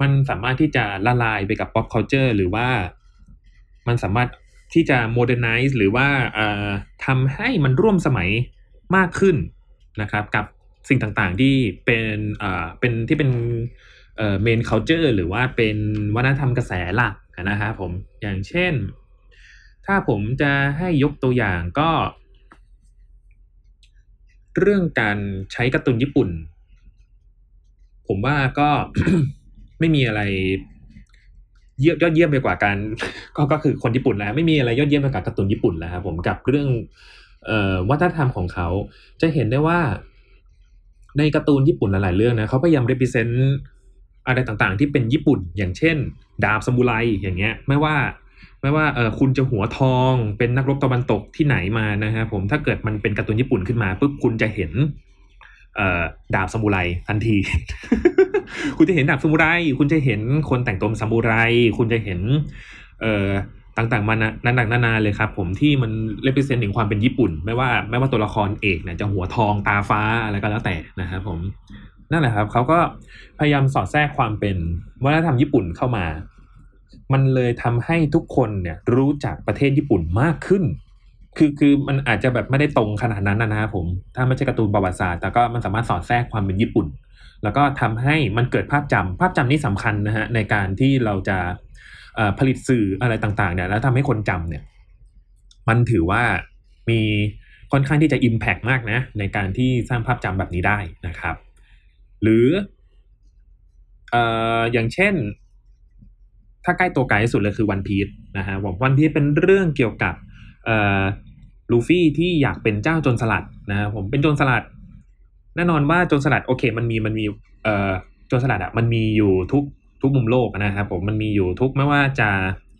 Speaker 1: มันสามารถที่จะละลายไปกับ pop culture หรือว่ามันสามารถที่จะ modernize หรือว่าทำให้มันร่วมสมัยมากขึ้นนะครับ กับสิ่งต่างๆที่เป็นเป็นที่เป็นเอ่อ main culture หรือว่าเป็นวัฒนธรรมกระแสหลักนะครับผมอย่างเช่น ถ้าผมจะให้ยกตัวอย่างก็ เรื่องการใช้การ์ตูนญี่ปุ่น ผมว่าก็ไม่มีอะไรเยอดเยี่ยมไปกว่าการก็ก็คือคนญี่ปุ่นแล้ว ไม่มีอะไรยอดเยี่ยมไปกว่าการ์ตูนญี่ปุ่นแล้วครับผมกับเรื่องออวัฒนธรรมของเขา จะเห็นได้ว่า ในการ์ตูนญี่ปุ่นหลาย ๆ เรื่องนะเขาพยายาม represent อะไรต่างๆ ที่เป็นญี่ปุ่น อย่างเช่น ดาบซามูไรอย่างเงี้ย ไม่ว่า ไม่ว่าเออคุณจะหัวทองเป็นนักรบตะวันตกที่ไหนมานะฮะผมถ้าเกิดมันเป็นการ์ตูนญี่ปุ่นขึ้นมาปุ๊บคุณจะเห็นเออดาบซามูไรทันที คุณจะเห็นดาบซามูไร คุณจะเห็นคนแต่งตัวซามูไร คุณจะเห็น เอ่อ ต่างๆมานานานานาเลยครับ ผมที่มันเลเปเซนต์ถึงความเป็นญี่ปุ่น ไม่ว่าไม่ว่าตัวละครเอกเนี่ยจะหัวทองตาฟ้าอะไรก็แล้วแต่นะครับผม นั่นแหละครับเขาก็พยายามสอดแทรกความเป็นวัฒนธรรมญี่ปุ่นเข้ามา มันเลยทำให้ทุกคนเนี่ยรู้จักประเทศญี่ปุ่นมากขึ้น คือคือมันอาจจะแบบไม่ได้ตรงขนาดนั้นนะครับผม ถ้าไม่ใช่การ์ตูนประวัติศาสตร์ แต่ก็มันสามารถสอดแทรกความเป็นญี่ปุ่น แล้วก็ทำให้มันเกิดภาพจำภาพจำนี่สำคัญนะฮะในการที่เราจะผลิตสื่ออะไรต่างๆเนี่ยแล้วทำให้คนจำเนี่ย มันถือว่ามีค่อนข้างที่จะ Impact มากนะ ในการที่สร้างภาพจำแบบนี้ได้นะครับ หรืออออย่างเช่น ถ้าใกล้ตัวไกลที่สุดเลยคือวันพีชนะฮะผมวันพีชเป็นเรื่องเกี่ยวกับเอ่อลูฟี่ที่อยากเป็นเจ้าโจรสลัดนะผมเป็นโจรสลัด แน่นอนว่าโจรสลัดโอเค มันมีมันมีเอ่อโจรสลัดอะมันมีอยู่ทุกทุกมุมโลกนะครับผมมันมีอยู่ทุกไม่ว่าจะ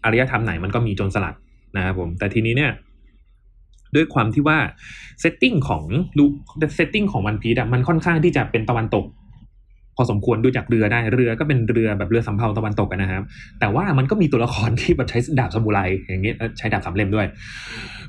Speaker 1: อารยธรรมไหนมันก็มีโจรสลัดนะครับผมแต่ทีนี้เนี่ยด้วยความที่ว่า setting ของลู setting ของ One Piece อะมันค่อนข้างที่จะเป็นตะวันตก พอสมควรดูจากเรือได้เรือก็เป็นเรือแบบเรือสำเภาตะวันตกนะครับ แต่ว่ามันก็มีตัวละครที่แบบใช้ดาบซามูไรอย่างเงี้ยใช้ดาบสามเล่มด้วย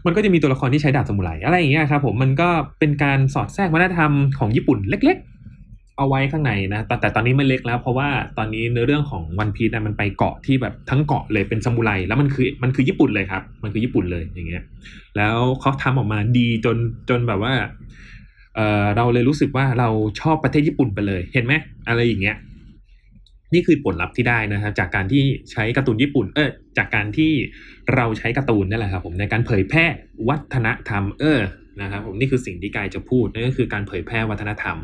Speaker 1: มันก็จะมีตัวละครที่ใช้ดาบซามูไรอะไรอย่างเงี้ยครับผมมันก็เป็นการสอดแทรกวัฒนธรรมของญี่ปุ่นเล็ก ๆ เอาไว้ข้างในนะแต่แต่ตอนนี้ไม่เล็กแล้ว เพราะว่าตอนนี้เนื้อเรื่องของวันพีซมันไปเกาะที่แบบทั้งเกาะเลยเป็นซามูไรแล้วมันคือมันคือญี่ปุ่นเลยครับ มันคือญี่ปุ่นเลยอย่างเงี้ยแล้วเขาทำออกมาดีจนจนแบบว่า เเราเลยรู้สึกว่าเราชอบประเทศญี่ปุ่นไปเลย เห็นไหมอะไรอย่างเงี้ย นี่คือผลลัพธ์ที่ได้นะครับ จากการที่ใช้การ์ตูนญี่ปุ่น เออจากการที่เราใช้การ์ตูนนั่นแหละครับ ผมในการเผยแพร่วัฒนธรรม เออนะครับผมนี่คือสิ่งที่กายจะพูดนั่นก็คือการเผยแพร่วัฒนธรรม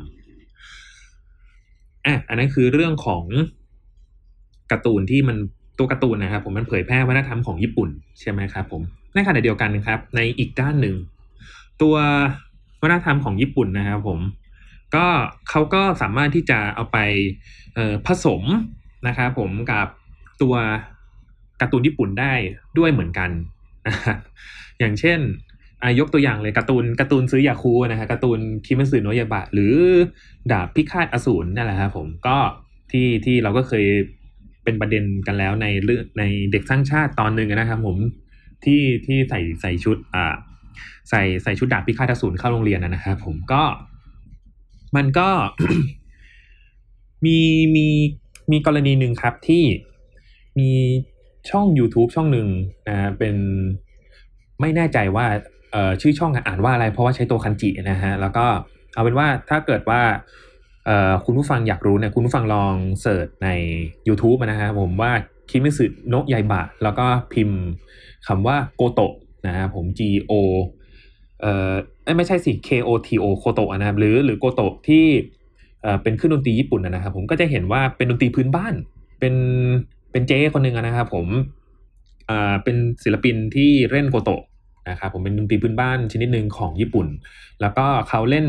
Speaker 1: อะอันนั้นคือเรื่องของการ์ตูนที่มันตัวการ์ตูนนะครับ ผมมันเผยแพร่วัฒนธรรมของญี่ปุ่นใช่ไหมครับผมในขณะเดียวกันครับ ในอีกด้านหนึ่งตัว วัฒนธรรมของญี่ปุ่นนะครับผม ก็เขาก็สามารถที่จะเอาไปผสมนะครับผมกับตัวการ์ตูนญี่ปุ่นได้ด้วยเหมือนกันอย่างเช่นยกตัวอย่างเลยการ์ตูนการ์ตูนซื้อยาคูนะฮะการ์ตูนคิมัสึโนยาบะ หรือดาบพิฆาตอสูรนั่นแหละครับผมก็ที่ที่เราก็เคยเป็นประเด็นกันแล้วในเรื่องในเด็กสร้างชาติตอนหนึ่งนะครับผมที่ที่ใส่ใส่ชุดอ่า ใส่ใส่ชุดดาบพิฆาตอสูรเข้าโรงเรียนนะครับผมก็ มันก็ มีมีมีกรณีหนึ่งครับที่มีช่อง YouTube ช่องหนึ่งนะเป็นไม่แน่ใจว่าเอ่อชื่อช่องอ่านว่าอะไรเพราะว่าใช้ตัวคันจินะฮะแล้วก็เอาเป็นว่าถ้าเกิดว่าเอ่อคุณผู้ฟังอยากรู้เนี่ยคุณผู้ฟังลองเสิร์ชใน YouTube นะฮะผมว่าคิมิสึโนะยายบะ แล้วก็พิมพ์คำว่าโกโตะนะฮะผม G O เอ่อไม่ใช่สิ K O T O โคโตะนะครับหรือหรือโกโตะที่เป็นเครื่องดนตรีญี่ปุ่นนะครับ ผมก็จะเห็นว่าเป็นดนตรีพื้นบ้าน เป็นเป็นเจ้คนหนึ่งนะครับผมอ่าเป็นศิลปินที่เล่นโกโตะนะครับผมเป็นดนตรีพื้นบ้านชนิดหนึ่งของญี่ปุ่น แล้วก็เขาเล่น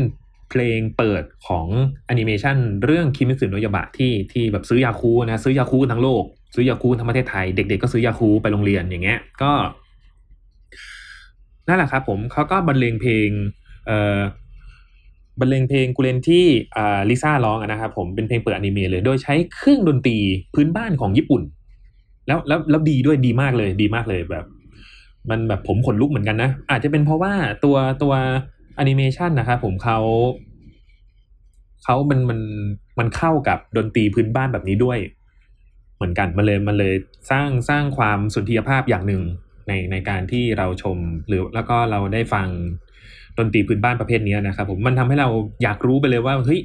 Speaker 1: เพลงเปิดของแอนิเมชันเรื่อง Kimetsu no Yaiba ที่ที่แบบซื้อยาคูนะซื้อยาคูทั้งโลก ซื้อยาคูทั้งประเทศไทย เด็กๆก็ซื้อยาคูไปโรงเรียนอย่างเงี้ยก็ นั่นแหละครับผมเขาก็บรรเลงเพลงเอ่อบรรเลงเพลงกูเลนที่อ่าลิซ่าร้องนะครับผมเป็นเพลงเปิดอนิเมะเลย โดยใช้เครื่องดนตรีพื้นบ้านของญี่ปุ่น แล้วแล้วแล้วดีด้วยดีมากเลยดีมากเลยแบบ มันแบบผมขนลุกเหมือนกันนะ อาจจะเป็นเพราะว่าตัวตัวแอนิเมชันนะครับผมเขาเขามันมันมันเข้ากับดนตรีพื้นบ้านแบบนี้ด้วย เหมือนกันมันเลยมันเลยสร้างสร้างความสุนทรียภาพอย่างหนึ่ง ในในการที่เราชมหรือแล้วก็เราได้ฟังดนตรีพื้นบ้านประเภทนี้นะครับ ผมมันทำให้เราอยากรู้ไปเลยว่าเฮ้ย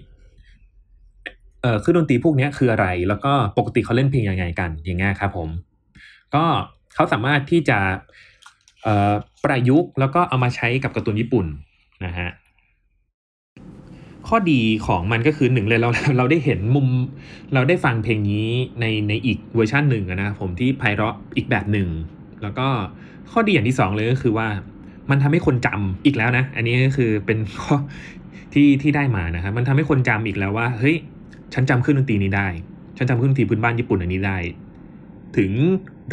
Speaker 1: เออคือดนตรีพวกนี้คืออะไร แล้วก็ปกติเขาเล่นเพลงยังไงกันอย่างเงี้ยครับ ผม ก็เขาสามารถที่จะประยุกต์แล้วก็เอามาใช้กับการ์ตูนญี่ปุ่นนะฮะข้อดีของมันก็คือหนึ่งเลยเราเราได้เห็นมุม เราได้ฟังเพลงนี้ในในอีกเวอร์ชันหนึ่งนะผมที่ไพเราะอีกแบบหนึ่ง แล้วก็ข้อดีอย่างที่สองเลยก็คือว่ามันทำให้คนจำอีกแล้วนะ อันนี้ก็คือเป็นข้อที่ที่ได้มานะครับมันทำให้คนจำอีกแล้วว่าเฮ้ยฉันจำเครื่องดนตรีนี้ได้ ฉันจำเครื่องดนตรีพื้นบ้านญี่ปุ่นอันนี้ได้ ถึง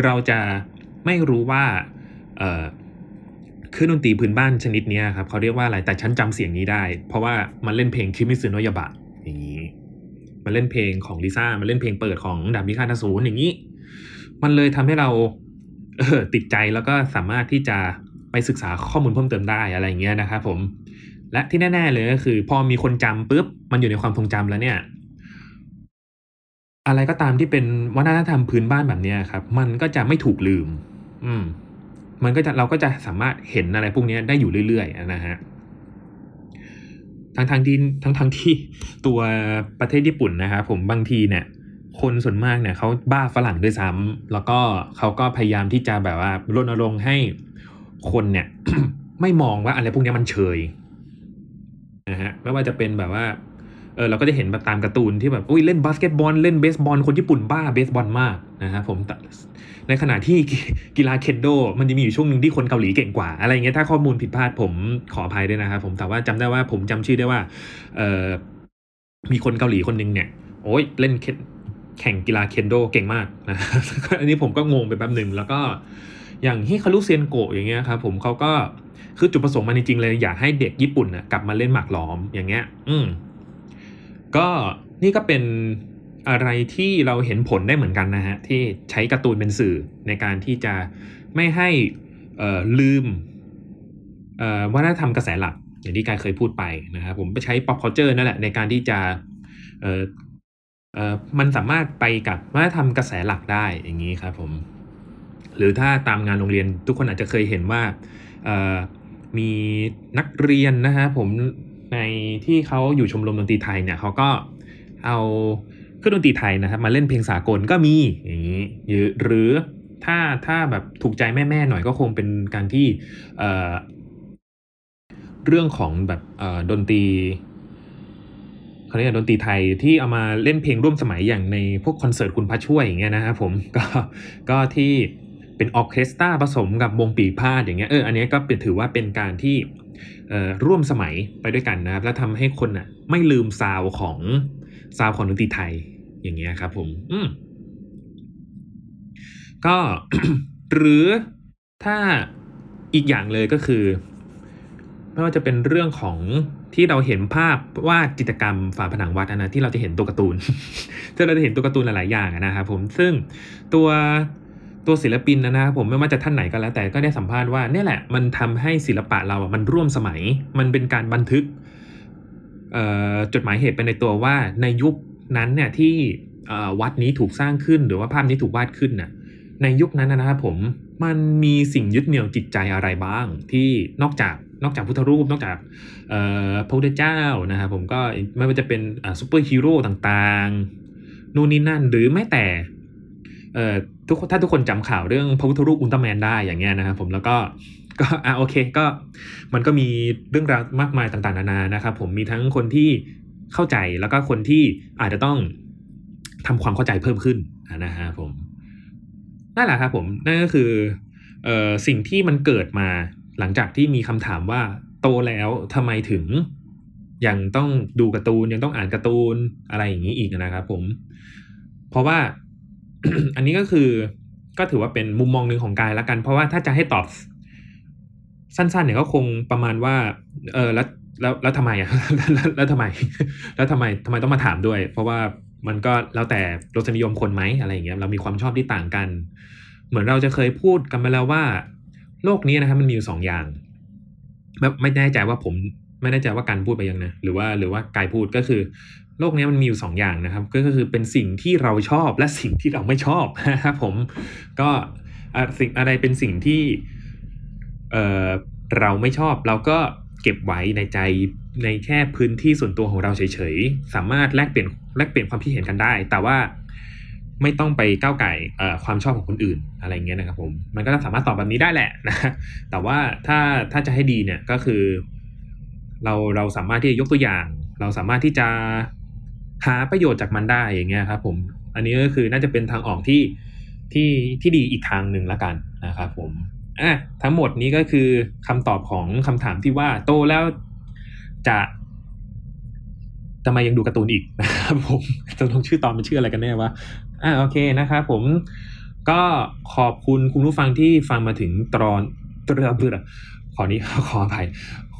Speaker 1: เราจะไม่รู้ว่าเออเครื่องดนตรีพื้นบ้านชนิดนี้ครับเขาเรียกว่าอะไรแต่ฉันจำเสียงนี้ได้ เพราะว่ามันเล่นเพลงคิมิซึโนยาบะอย่างนี้มันเล่นเพลงของลิซ่ามันเล่นเพลงเปิดของดาบมิคาทาสูนอย่างนี้ มันเลยทำให้เรา ติดใจแล้วก็สามารถที่จะไปศึกษาข้อมูลเพิ่มเติมได้อะไรเงี้ยนะครับผม และที่แน่ ๆ เลยก็คือ พอมีคนจำปุ๊บมันอยู่ในความทรงจำแล้วเนี่ย อะไรก็ตามที่เป็นวัฒนธรรมพื้นบ้านแบบนี้ครับ มันก็จะไม่ถูกลืม อืม มันก็จะเราก็จะสามารถเห็นอะไรพวกนี้ได้อยู่เรื่อยๆนะฮะทั้งทางที่ทั้งทางที่ตัวประเทศญี่ปุ่นนะครับผมบางทีเนี่ย คนส่วนมากเนี่ยเขาบ้าฝรั่งด้วยซ้ำแล้วก็เขาก็พยายามที่จะแบบว่ารณรงค์ให้คนเนี่ย ไม่มองว่าอะไรพวกนี้มันเชยนะฮะไม่ว่าจะเป็นแบบว่าเออเราก็จะเห็นแบบตามการ์ตูนที่แบบอุ้ยเล่นบาสเกตบอลเล่นเบสบอลคนญี่ปุ่นบ้าเบสบอลมากนะฮะผมในขณะที่กีฬาเคนโด มันจะมีอยู่ช่วงหนึ่งที่คนเกาหลีเก่งกว่า อะไรเงี้ยถ้าข้อมูลผิดพลาดผมขออภัยด้วยนะครับผมแต่ว่าจำได้ว่าผมจำชื่อได้ว่าเออมีคนเกาหลีคนหนึ่งเนี่ยโอ้ยเล่น แข่งกีฬาเคนโดเก่งมากนะอันนี้ผมก็งงไปแป๊บหนึ่งแล้วก็อย่างฮิคารุเซียนโกะอย่างเงี้ยครับผมเขาก็คือจุดประสงค์มันจริงๆเลยอยากให้เด็กญี่ปุ่นนะกลับมาเล่นหมากล้อมอย่างเงี้ย อืมก็นี่ก็เป็นอะไรที่เราเห็นผลได้เหมือนกันนะฮะ ที่ใช้การ์ตูนเป็นสื่อในการที่จะไม่ให้ลืมวัฒนธรรมกระแสหลัก อย่างที่กายเคยพูดไปนะครับผมไปใช้ pop culture นั่นแหละในการที่จะ มันสามารถไปกับวัฒนธรรมกระแสหลักได้อย่างนี้ครับผมหรือถ้าตามงานโรงเรียนทุกคนอาจจะเคยเห็นว่ามีนักเรียนนะฮะผมในที่เขาอยู่ชมรมดนตรีไทยเนี่ยเขาก็เอาเครื่องดนตรีไทยนะครับมาเล่นเพลงสากลก็มีอย่างนี้หรือถ้าถ้าแบบถูกใจแม่ๆหน่อยก็คงเป็นการที่เเรื่องของแบบดนตรี เขาเรียกดนตรีไทยที่เอามาเล่นเพลงร่วมสมัยอย่างในพวกคอนเสิร์ตคุณพระช่วยอย่างเงี้ยนะครับผมก็ก็ที่เป็นออเคสตราผสมกับวงปีพาดอย่างเงี้ยเอออันนี้ก็เป็นถือว่าเป็นการที่ร่วมสมัยไปด้วยกันนะครับ แล้วทำให้คนอะไม่ลืมซาวของซาวของดนตรีไทยอย่างเงี้ยครับผมอืมก็หรือถ้าอีกอย่างเลยก็คือ ไม่ว่าจะเป็นเรื่องของ ที่เราเห็นภาพวาดจิตรกรรมฝาผนังวัดนะที่เราจะเห็นตัวการ์ตูนที่เราจะเห็นตัวการ์ตูนหลายๆอย่างนะครับผมซึ่งตัวตัวศิลปินนะครับผมไม่ว่าจะท่านไหนก็แล้ว แต่ก็ได้สัมภาษณ์ว่าเนี่ยแหละมันทำให้ศิลปะเราอะมันร่วมสมัย มันเป็นการบันทึกจดหมายเหตุไปในตัวว่าในยุคนั้นเนี่ยที่วัดนี้ถูกสร้างขึ้นหรือว่าภาพนี้ถูกวาดขึ้นน่ะในยุคนั้นนะครับผมมันมีสิ่งยึดเหนี่ยวจิตใจอะไรบ้าง ที่นอกจาก นอกจากพุทธรูปนอกจากพระพุทธเจ้านะครับผมก็ไม่ว่าจะเป็นซูเปอร์ฮีโร่ต่างๆนู่นนี่นั่นหรือแม้แต่ทุกถ้าทุกคนจำข่าวเรื่องพระพุทธรูปอุลตร้าแมนได้อย่างเงี้ยนะครับผมแล้วก็ก็อ่าโอเคก็มันก็มีเรื่องราวมากมายต่างๆนานานะครับผมมีทั้งคนที่เข้าใจแล้วก็คนที่อาจจะต้องทำความเข้าใจเพิ่มขึ้นนะฮะผมนั่นแหละครับผมนั่นก็คือเอ่อสิ่งที่มันเกิดมา หลังจากที่มีคำถามว่าโตแล้วทำไมถึง ยังต้องดูการ์ตูนยังต้องอ่านการ์ตูนอะไรอย่างนี้อีกนะครับผม เพราะว่าอันนี้ก็คือก็ถือว่าเป็นมุมมองหนึ่งของกายล้วกัน เพราะว่าถ้าจะให้ตอบสั้นๆเนี่ยก็คงประมาณว่า เออแล้วแล้วแล้วทำไมอะแล้วทำไม แล้วทำไมทำไมต้องมาถามด้วย เพราะว่ามันก็แล้วแต่รสนิยมคนไหมอะไรอย่างเงี้ยเรามีความชอบที่ต่างกัน เหมือนเราจะเคยพูดกันมาแล้วว่า โลกนี้นะครับมันมีอยู่สองอย่างไม่ไม่แน่ใจว่าผมไม่แน่ใจว่าการพูดไปยังนะหรือว่าหรือว่ากายพูดก็คือ โลกนี้มันมีอยู่สองอย่างนะครับ ก็คือเป็นสิ่งที่เราชอบและสิ่งที่เราไม่ชอบนะครับผมก็สิ่งอะไรเป็นสิ่งที่เออเราไม่ชอบ เราก็เก็บไว้ในใจในแค่พื้นที่ส่วนตัวของเราเฉยๆ สามารถแลกเปลี่ยนแลกเปลี่ยนความคิดเห็นกันได้ แต่ว่า ไม่ต้องไปก้าวไก่ความชอบของคนอื่นอะไรเงี้ยนะครับผมมันก็สามารถตอบแบบนี้ได้แหละนะแต่ว่าถ้าถ้าจะให้ดีเนี่ยก็คือ เราเราสามารถที่จะยกตัวอย่าง เราสามารถที่จะหาประโยชน์จากมันได้อย่างเงี้ยครับผมอันนี้ก็คือน่าจะเป็นทางออกที่ที่ที่ดีอีกทางหนึ่งละกันนะครับผมอะทั้งหมดนี้ก็คือคำตอบของคำถามที่ว่าโตแล้วจะทำไมยังดูการ์ตูนอีกนะครับผมจะต้องชื่อตอนเป็นชื่ออะไรกันแน่วะ อ่าโอเคนะครับผมก็ขอบคุณคุณผู้ฟังที่ฟังมาถึงตอนตรอเบื่อขอนี้ขออภัย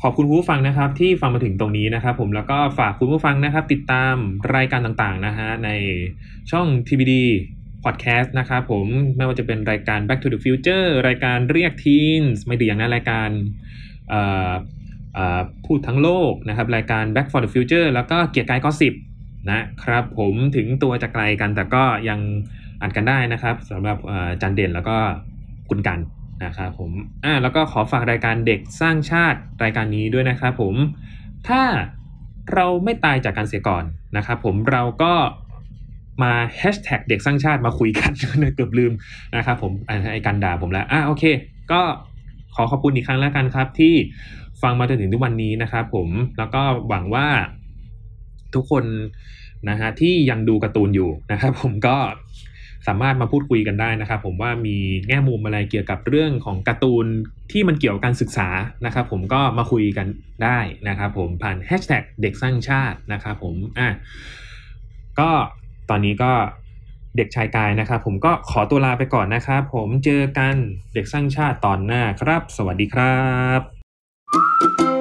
Speaker 1: ขอบคุณผู้ฟังนะครับที่ฟังมาถึงตรงนี้นะครับ ผมแล้วก็ฝากคุณผู้ฟังนะครับ ติดตามรายการต่างๆนะฮะในช่อง TBD Podcast นะครับผมไม่ว่าจะเป็นรายการ Back to the Future รายการเรียก Teens ไม่ดีอย่างนั้นรายการพูดทั้งโลกนะครับ รายการ Back for the Future แล้วก็เกียร์กายก็สิบ นะครับผมถึงตัวจะไกลกันแต่ก็ยังอ่านกันได้นะครับสำหรับจันเด่นแล้วก็คุณกันนะครับผมอ่าแล้วก็ขอฝากรายการเด็กสร้างชาติรายการนี้ด้วยนะครับผมถ้าเราไม่ตายจากการเสียก่อนนะครับผมเราก็มาแฮชแท็กเด็กสร้างชาติมาคุยกันเกือบลืมนะครับผมไอ้การด่าผมแล้วอ่าโอเค ก็ขอขอบคุณอีกครั้งแล้วกันครับ ที่ฟังมาจนถึงทุกวันนี้นะครับผมแล้วก็หวังว่า ทุกคนนะฮะที่ยังดูการ์ตูนอยู่นะครับผมก็สามารถมาพูดคุยกันได้นะครับผมว่ามีแง่มุมอะไรเกี่ยวกับเรื่องของการ์ตูนที่มันเกี่ยวกับการศึกษานะครับผมก็มาคุยกันได้นะครับผมผ่านแฮชแท็กเด็กสร้างชาตินะครับผมอะก็ตอนนี้ก็เด็กชายกายนะครับผมก็ขอตัวลาไปก่อนนะครับผมเจอกันเด็กสร้างชาติตอนหน้าครับ สวัสดีครับ